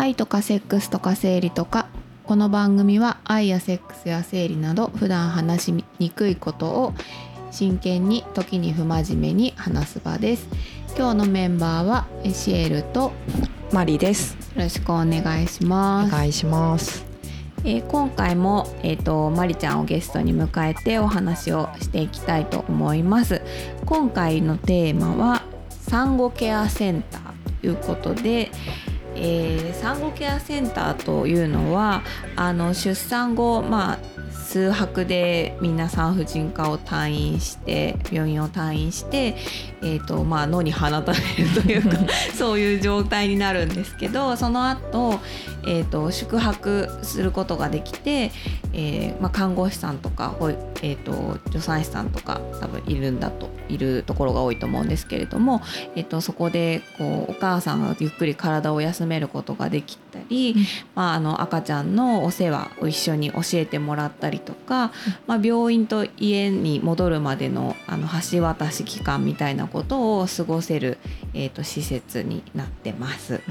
愛とかセックスとか生理とかこの番組は愛やセックスや生理など普段話しにくいことを真剣に時に不真面目に話す場です今日のメンバーはシエルとマリです。よろしくお願いしますお願いします。えー今回も、えー、とマリちゃんをゲストに迎えてお話をしていきたいと思います今回のテーマは産後ケアセンターということで、えー産後ケアセンターというのはあの出産後まあ数泊でみんな産婦人科を退院して病院を退院して、えーとまあ、野に放たれるというか そういう状態になるんですけどその後、えー、と宿泊することができて、えーまあ、看護師さんとかえー、と助産師さんとか多分いるんだといるところが多いと思うんですけれども、えー、とそこでこうお母さんがゆっくり体を休めることができたり、まあ、あの赤ちゃんのお世話を一緒に教えてもらったりとか、まあ、病院と家に戻るまでのあの橋渡し期間みたいなことを過ごせる、えー、と施設になってます。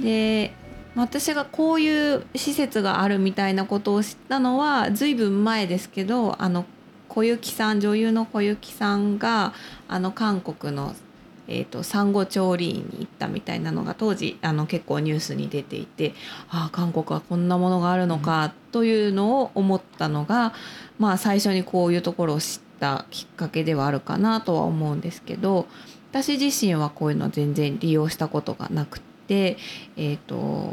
で私がこういう施設があるみたいなことを知ったのはずいぶん前ですけどあの小雪さん女優の小雪さんがあの韓国の、えー、と産後調理院に行ったみたいなのが当時あの結構ニュースに出ていてああ韓国はこんなものがあるのかというのを思ったのが、まあ、最初にこういうところを知ったきっかけではあるかなとは思うんですけど私自身はこういうの全然利用したことがなくて、えーと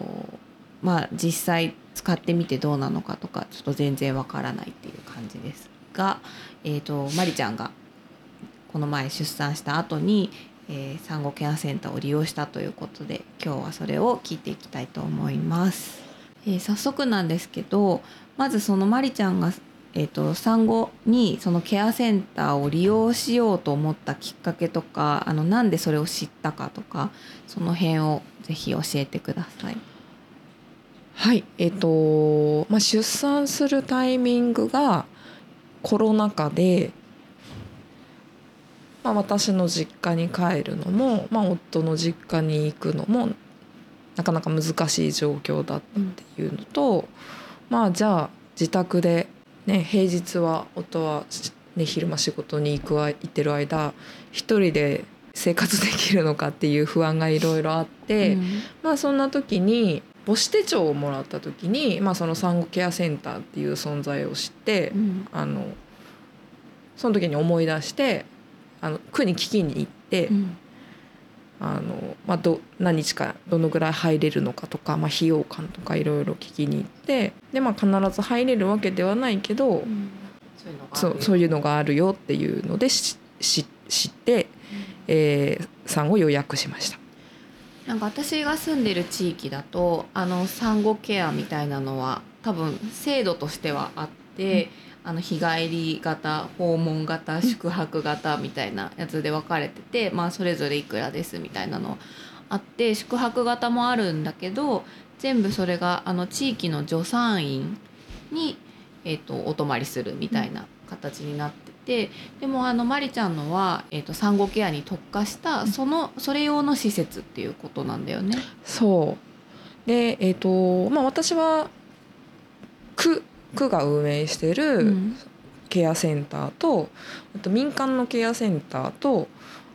まあ、実際使ってみてどうなのかとかちょっと全然わからないっていう感じですが、えー、とマリちゃんがこの前出産した後に、えー産後ケアセンターを利用したということで今日はそれを聞いていきたいと思います。えー早速なんですけどまずそのマリちゃんが、えー、と産後にそのケアセンターを利用しようと思ったきっかけとかあのなんでそれを知ったかとかその辺をぜひ教えてください。はい、えっ、と、まあ、出産するタイミングがコロナ禍で。まあ、私の実家に帰るのも、まあ、夫の実家に行くのも。なかなか難しい状況だったっていうのと、まあ、じゃあ自宅で、ね、平日は夫は、ね、昼間仕事に行くわ行ってる間一人で生活できるのかっていう不安がいろいろあって。うんまあそんな時に母子手帳をもらった時に、まあ、その産後ケアセンターっていう存在を知って、うんあのその時に思い出してあの区に聞きに行って、うんあのまあ、ど何日かどのぐらい入れるのかとか、まあ、費用感とかいろいろ聞きに行ってで、まあ、必ず入れるわけではないけど、うん。そういうのがある。そういうのがあるよっていうのでしし知って、えー産後予約しました。なんか私が住んでる地域だとあの産後ケアみたいなのは多分制度としてはあって、あの日帰り型訪問型宿泊型みたいなやつで分かれてて、まあ、それぞれいくらですみたいなのあって宿泊型もあるんだけど全部それがあの地域の助産院に、えー、とお泊まりするみたいな形になってて、でもあのマリちゃんのは、えー、と産後ケアに特化したそのそれ用の施設っていうことなんだよね。そう。でえっ、とまあ私は区区が運営してるうん。ケアセンターと、あと民間のケアセンターと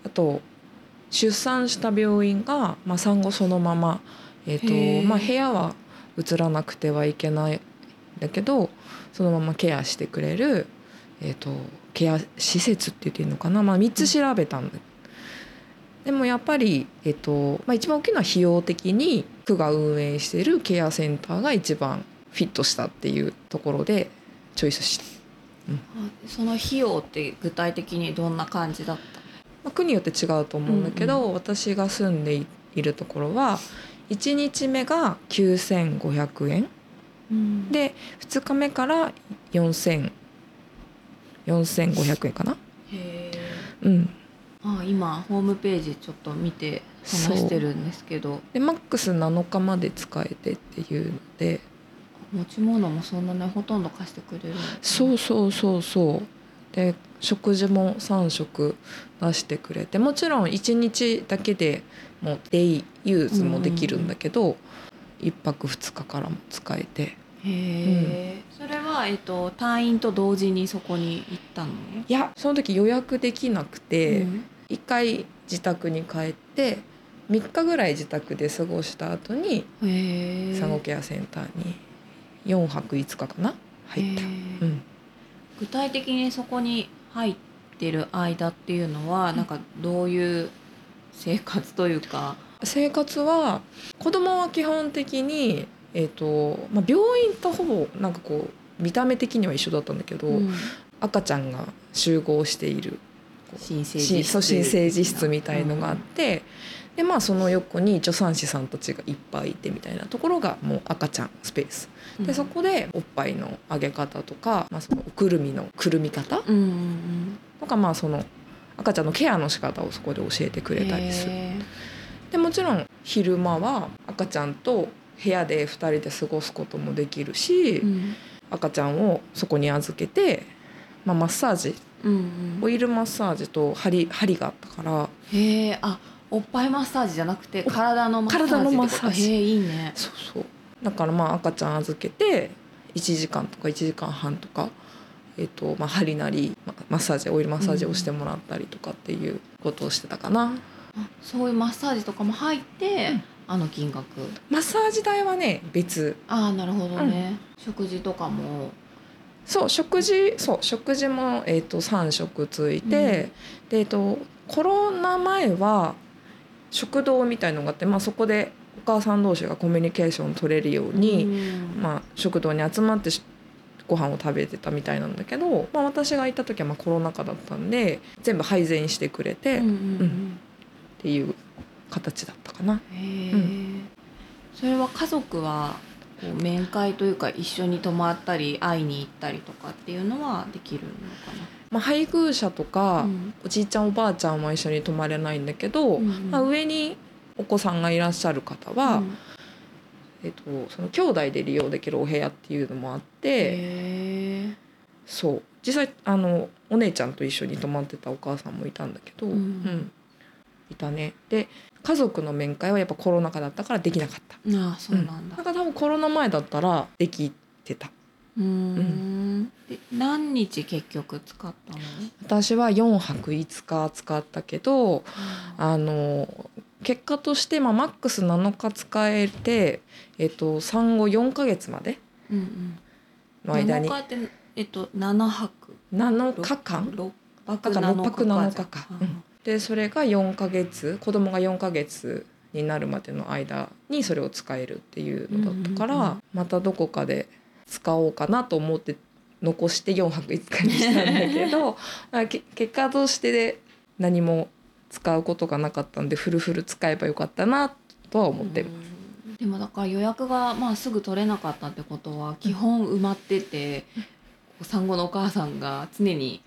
あと出産した病院が、まあ、産後そのまま、えへー。ーとまあ、部屋は移らなくてはいけないんだけどそのままケアしてくれる、えー、とケア施設って言っていいのかな、まあ、3つ調べたんだ、でもやっぱり、えっとまあ、一番大きいのは費用的に区が運営しているケアセンターが一番フィットしたっていうところでチョイスした。あその費用って具体的にどんな感じだった？まあ、区によって違うと思うんだけど、私が住んでいるところは1日目が9500円。うん。で2日目から4000 4500円かな。へえ。うん、あ今ホームページちょっと見て話してるんですけど。でマックス7日まで使えてっていうので持ち物もそんなねほとんど貸してくれるのそうそうそうそう。で食事も3食出してくれてもちろん1日だけでもうデイユーズもできるんだけど、一泊二日からも使えて。へえ、それは、えっと、退院と同時にそこに行ったの？いやその時予約できなくて、うん。一回自宅に帰って3日ぐらい自宅で過ごした後に産後ケアセンターに4泊5日かな入った。うん、具体的にそこに入ってる間っていうのは、なんかどういう生活というか、生活は子供は基本的に、えーとまあ、病院とほぼなんかこう見た目的には一緒だったんだけど、うん。赤ちゃんが集合している新生児室。みたいのがあって、でまあその横に助産師さんたちがいっぱいいてみたいなところがもう赤ちゃんスペース。でそこでおっぱいのあげ方とか、まあ、そのおくるみのくるみ方うんうんとかまあその赤ちゃんのケアの仕方をそこで教えてくうんれたりする。へでもちろん昼間は赤ちゃんと部屋で2人で過ごすこともできるし、ーうん。赤ちゃんをそこに預けて、まあ、マッサージうんオイルマッサージと針針があったから。うん、へえあおっぱいマッサージじゃなくて体のマッサージ体のマッサージ。へえいいね。そうそう。だからまあ赤ちゃん預けて1時間とか1時間半とか、えっとまあ、針なりまマッサージオイルマッサージをしてもらったりとかっていうことをしてたかな、あそういうマッサージとかも入って、うん。あの金額？マッサージ代はね別。ああなるほどね、食事とかも？そう食事そう食事も、えっと3食ついて、でえっとコロナ前は食堂みたいのがあって、まあ、そこでお母さん同士がコミュニケーション取れるように、うん。まあ、食堂に集まってしご飯を食べてたみたいなんだけど、まあ、私が行った時はまあコロナ禍だったんで全部配膳してくれてっうんうん。うん。ていう形だったかな。うそれは家族は面会というか一緒に泊まったり会いに行ったりとかっていうのはできるのかまあ、配偶者とな、か、うん。おじいちゃんおばあちゃんは一緒に泊まれないんだけど、うんうん。まあ、上にお子さんがいらっしゃる方は、うん。えっと、その兄弟で利用できるお部屋っていうのもあって、そう。実際あのお姉ちゃんと一緒に泊まってたお母さんもいたんだけど、うん。いたね。で家族の面会はやっぱコロナ禍だったからできなかった。ああそうなんだ。なん。か多分コロナ前だったらできてたうーん。で何日結局使ったの？私は4泊5日使ったけどあの結果として、まあ、マックス7日使えて、えっと、産後4ヶ月までうんうん。の間に。7日ってえっと7泊。7日間？6だ泊か。ら6泊7日じゃか、んうん。でそれが4ヶ月子供が4ヶ月になるまでの間にそれを使えるっていうのだったから、うんうんうん。またどこかで使おうかなと思って残して4泊5日にしたんだけどま あけ結果としてで何も使うことがなかったんでフルフル使えばよかったなとは思ってる。うんでもだから予約がまあすぐ取れなかったってことは基本埋まってて、産後のお母さんが常に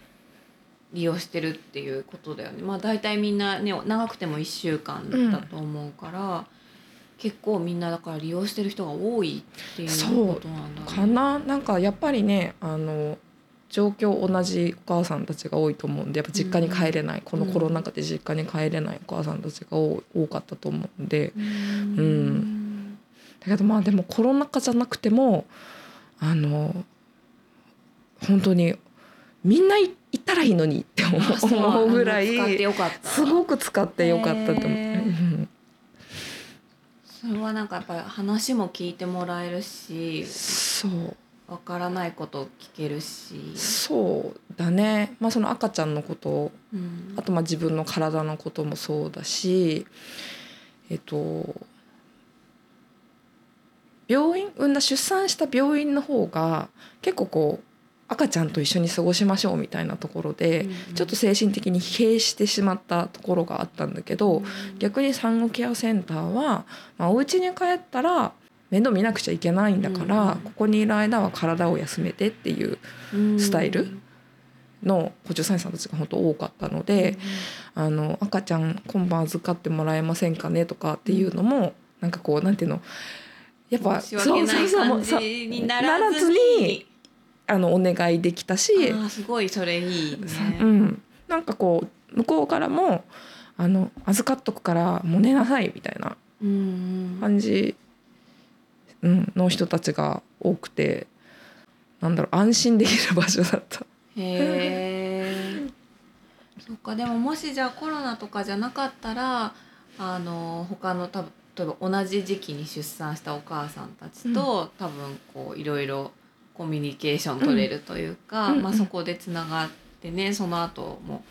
利用してるっていうことだよねまあ大体みんなね長くても1週間だと思うから、結構みんなだから利用してる人が多いっていうことなんだかな。なんかやっぱりねあの状況同じお母さんたちが多いと思うんでやっぱ実家に帰れない、このコロナ禍で実家に帰れないお母さんたちが多多かったと思うんで。うん。うん。だけどまあでもコロナ禍じゃなくてもあの本当にみんない行ったらいいのにって思うぐらいすごく使ってよかったと思う。それはなんかやっぱり話も聞いてもらえるしそう。わからないこと聞けるし、そうだね、まあ、その赤ちゃんのことうん。あとまあ自分の体のこともそうだしえっと病院産んだ出産した病院の方が結構こう赤ちゃんと一緒に過ごしましょうみたいなところで、うんちょっと精神的に疲弊してしまったところがあったんだけど、逆に産後ケアセンターは、まあ、お家に帰ったら面倒見なくちゃいけないんだから、うん。ここにいる間は体を休めてっていううん。スタイルの補助産師さんたちが本当多かったので、あの赤ちゃん今晩預かってもらえませんかねとかっていうのも、なんかこうなんていうのやっぱ申し訳ない感そうじにならずにあのお願いできたし、すごいそれいいね。うん、なんかこう向こうからもあの預かっとくからもう寝なさいみたいなうん感じ、うん、の人たちが多くてなんだろう安心できる場所だった。へえ そっかでももしじゃあコロナとかじゃなかったらあの他の多分例えば同じ時期に出産したお母さんたちと、多分こういろいろコミュニケーション取れるというか、まあ、そこでつながってねその後も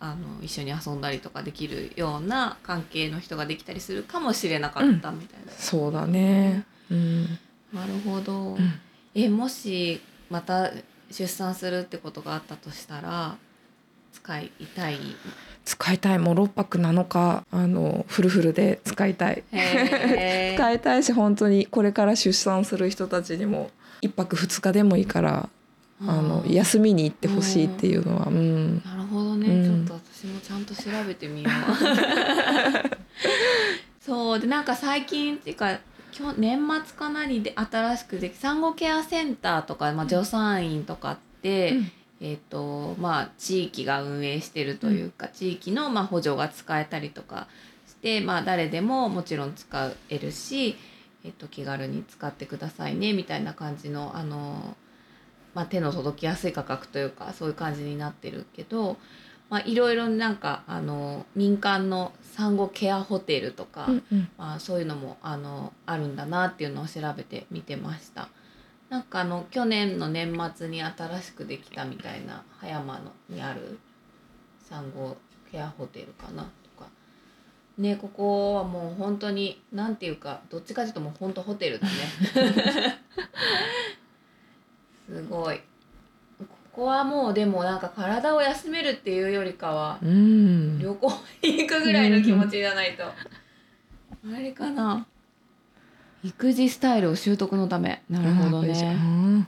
あの一緒に遊んだりとかできるような関係の人ができたりするかもしれなかったみたいな。そうだね、うん。なるほど、うん。えもしまた出産するってことがあったとしたら使いたい？使いたい？もう6泊7日あのフルフルで使いたい。使いたいし本当にこれから出産する人たちにも1泊2日でもいいからあのー休みに行ってほしいっていうのは、うん、なるほどね、うん。ちょっと私もちゃんと調べてみよう。そう。でなんか最近っていうか今日年末かなりで新しくでき産後ケアセンターとか、まあ、助産院とかって、うん。えーとまあ、地域が運営してるというか、地域の、まあ、補助が使えたりとかして、まあ、誰でももちろん使えるし、えー、と気軽に使ってくださいねみたいな感じのあの、まあ、手の届きやすい価格というかそういう感じになってるけど、まあ、いろいろなんかあの民間の産後ケアホテルとか、うんうんまあ、そういうのもあのあるんだなっていうのを調べてみてました。なんかあの去年の年末に新しくできたみたいな葉山のにある産後ケアホテルかなねここはもう本当になんていうかどっちかというともう本当ホテルだね。すごい。ここはもうでもなんか体を休めるっていうよりかはうん。旅行に行くぐらいの気持ちじゃないと。あれかな。育児スタイルを習得のため。なるほどうねん。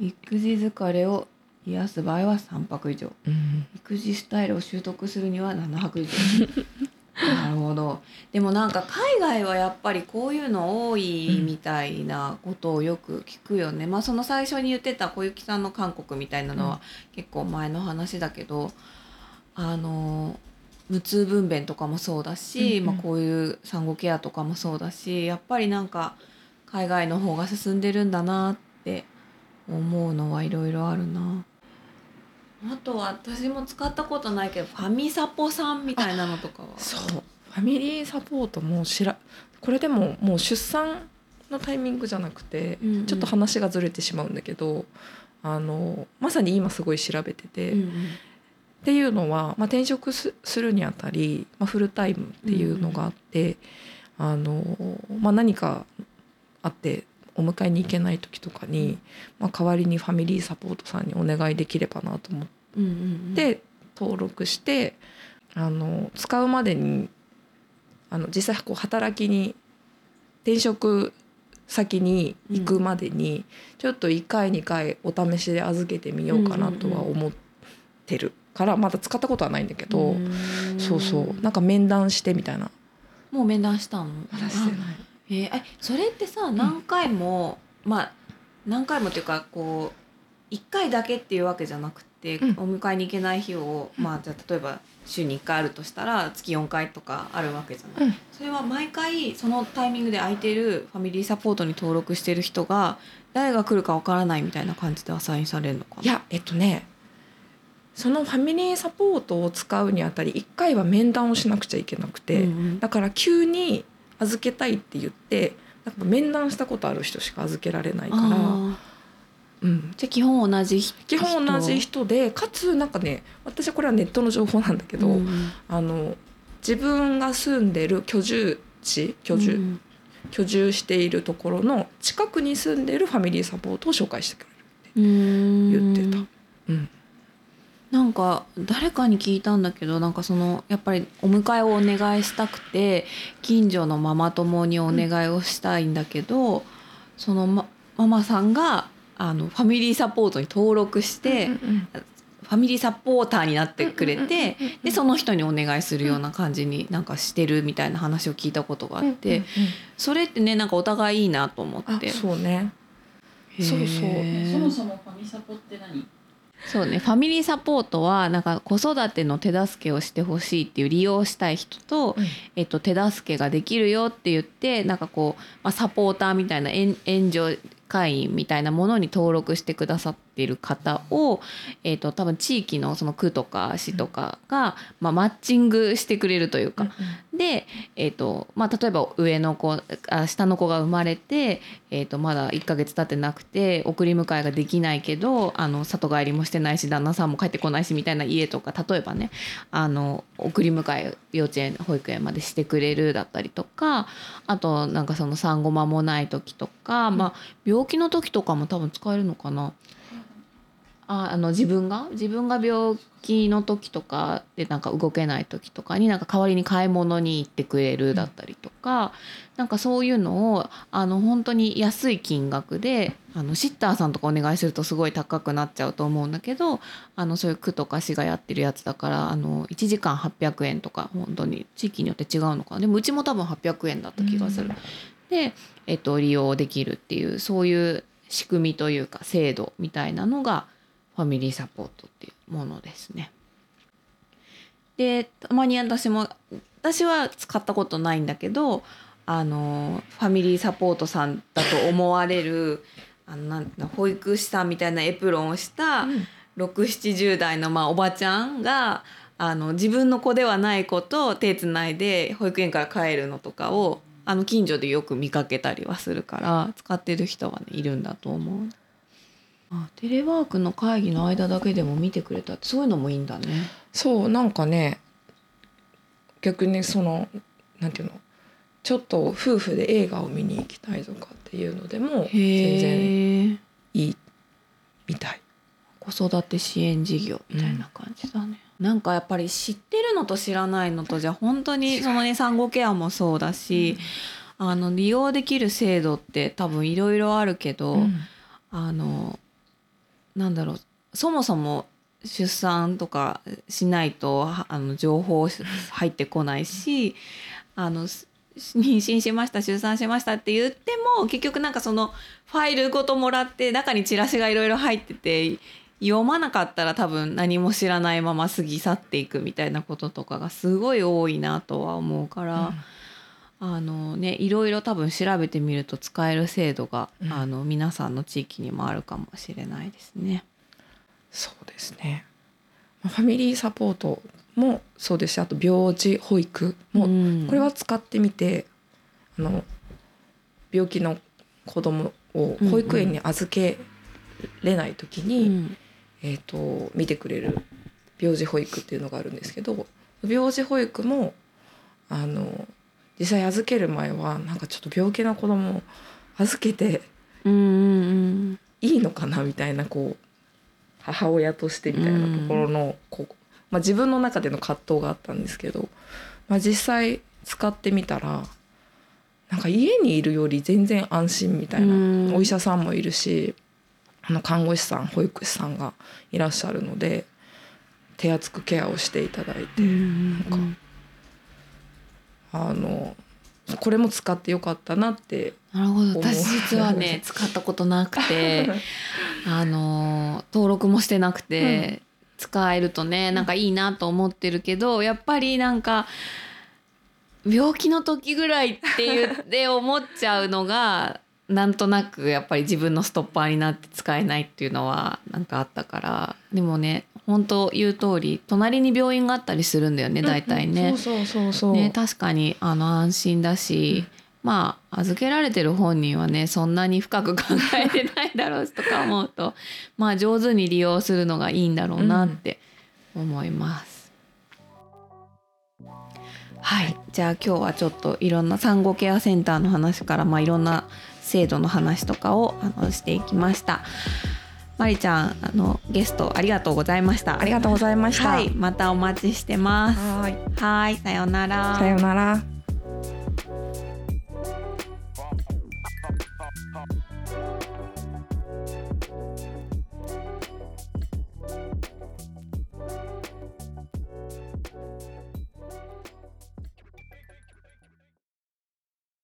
育児疲れを癒す場合は3泊以上。うん。育児スタイルを習得するには7泊以上 なるほど。でもなんか海外はやっぱりこういうの多いみたいなことをよく聞くよね、まあその最初に言ってた小雪さんの韓国みたいなのは結構前の話だけどあの無痛分娩とかもそうだし、まあ、こういう産後ケアとかもそうだしやっぱりなんか海外の方が進んでるんだなって思うのはいろいろあるな。あとは私も使ったことないけどファミサポさんみたいなのとかは。そう。ファミリーサポートも知らこれでももう出産のタイミングじゃなくて、うんうん。ちょっと話がずれてしまうんだけどあのまさに今すごい調べてて、うんっていうのは、まあ、転職すするにあたり、まあ、フルタイムっていうのがあって、あのまあ、何かあってお迎えに行けない時とかに、まあ、代わりにファミリーサポートさんにお願いできればなと思って登録してあの使うまでにあの実際こう働きに転職先に行くまでにちょっと1回2回お試しで預けてみようかなとは思ってるからまだ使ったことはないんだけど、うん。そうそう。なんか面談してみたいな。もう面談したの？まだしてない。あえー。えそれってさ何回も、まあ何回もっていうかこう1回だけっていうわけじゃなくて、うん。お迎えに行けない日を、まあじゃあ例えば週に1回あるとしたら月4回とかあるわけじゃない、うん。それは毎回そのタイミングで空いてるファミリーサポートに登録してる人が誰が来るかわからないみたいな感じでアサインされるのかな？いやえっとねそのファミリーサポートを使うにあたり1回は面談をしなくちゃいけなくて、うんうん。だから急に預けたいって言ってなんか面談したことある人しか預けられないから、うん、じゃあ基本同じ人基本同じ人でかつなんかね私はこれはネットの情報なんだけど、うんあの自分が住んでる居住地居住、うん居住しているところの近くに住んでるファミリーサポートを紹介してくれる。うん言ってたうんなんか誰かに聞いたんだけどなんかそのやっぱりお迎えをお願いしたくて近所のママ友にお願いをしたいんだけど、そのマママさんがあのファミリーサポートに登録して、うんうんファミリーサポーターになってくれうんうんうんてうんうん。でその人にお願いするような感じになんかしてるみたいな話を聞いたことがあって、うんうんうんそれってねなんかお互いいいなと思あって。そうね。そうそう。そもそもファミサポって何？そうね。ファミリーサポートはなんか子育ての手助けをしてほしいっていう利用したい人と、うん。えっと、手助けができるよって言ってなんかこう、まあ、サポーターみたいな援援助会員みたいなものに登録してくださっている方を、えっと、多分地域のその区とか市とかが、まあ、マッチングしてくれるというか、で、えーとまあ、例えば上の子あ下の子が生まれて、えー、とまだ1ヶ月経ってなくて送り迎えができないけどあの里帰りもしてないし旦那さんも帰ってこないしみたいな家とか例えばねあの送り迎え幼稚園保育園までしてくれるだったりとかあとなんかその産後間もない時とか、まあ、病気の時とかも多分使えるのかな。ああの自分が？自分が病気の時とかでなんか動けない時とかになんか代わりに買い物に行ってくれるだったりとか、なんかそういうのをあの本当に安い金額であのシッターさんとかお願いするとすごい高くなっちゃうと思うんだけどあのそういう区とか市がやってるやつだからあの1時間800円とか本当に地域によって違うのかな。でもうちも多分800円だった気がする。で、えっと、利用できるっていうそういう仕組みというか制度みたいなのがファミリーサポートっていうものですね。でたまに私も私は使ったことないんだけどあのファミリーサポートさんだと思われる あのなん保育士さんみたいなエプロンをした670代のまあおばちゃんがあの自分の子ではない子と手つないで保育園から帰るのとかをあの近所でよく見かけたりはするから使ってる人はねいるんだと思う。あテレワークの会議の間だけでも見てくれたってそういうのもいいんだね。そうなんかね逆にそのなんていうのちょっと夫婦で映画を見に行きたいとかっていうのでも全然。いいみたい。子育て支援事業みたいな感じだね。なんかやっぱり知ってるのと知らないのとじゃ本当にそのね産後ケアもそうだし、あの利用できる制度って多分いろいろあるけど、うんあのなんだろうそもそも出産とかしないとあの情報入ってこないしあの妊娠しました出産しましたって言っても結局なんかそのファイルごともらって中にチラシがいろいろ入ってて読まなかったら多分何も知らないまま過ぎ去っていくみたいなこととかがすごい多いなとは思うから。あのね、いろいろ多分調べてみると使える制度が、うんあの皆さんの地域にもあるかもしれないですね。そうですね。まあファミリーサポートもそうですしあと病児保育もうんこれは使ってみてあの病気の子供を保育園に預けれない時うに、んえー、と見てくれる病児保育っていうのがあるんですけど病児保育もあの実際預ける前はなんかちょっと病気な子供を預けていいのかなみたいなこう母親としてみたいなところのこう、まあ、自分の中での葛藤があったんですけど、まあ、実際使ってみたらなんか家にいるより全然安心みたいな、うん。お医者さんもいるしあの看護師さん保育士さんがいらっしゃるので手厚くケアをしていただいて、うん。なんかあのこれも使ってよかったなってなるほど。私実はね 使ったことなくてあの登録もしてなくて、使えるとねなんかいいなと思ってるけどやっぱりなんか病気の時ぐらいって言って 思っちゃうのがなんとなくやっぱり自分のストッパーになって使えないっていうのはなんかあったからでもね本当言う通り隣に病院があったりするんだよね大体ね。そうそうそうそう、ね、確かにあの安心だし、まあ預けられてる本人はねそんなに深く考えてないだろうしとか思うと まあ上手に利用するのがいいんだろうなって思います。はい、じゃあ今日はちょっといろんな産後ケアセンターの話から、まあ、いろんな制度の話とかをあのしていきました。まりちゃんあのゲストありがとうございました。ありがとうございました。はい、またお待ちしてます。はーいはい、さようなら。さようなら。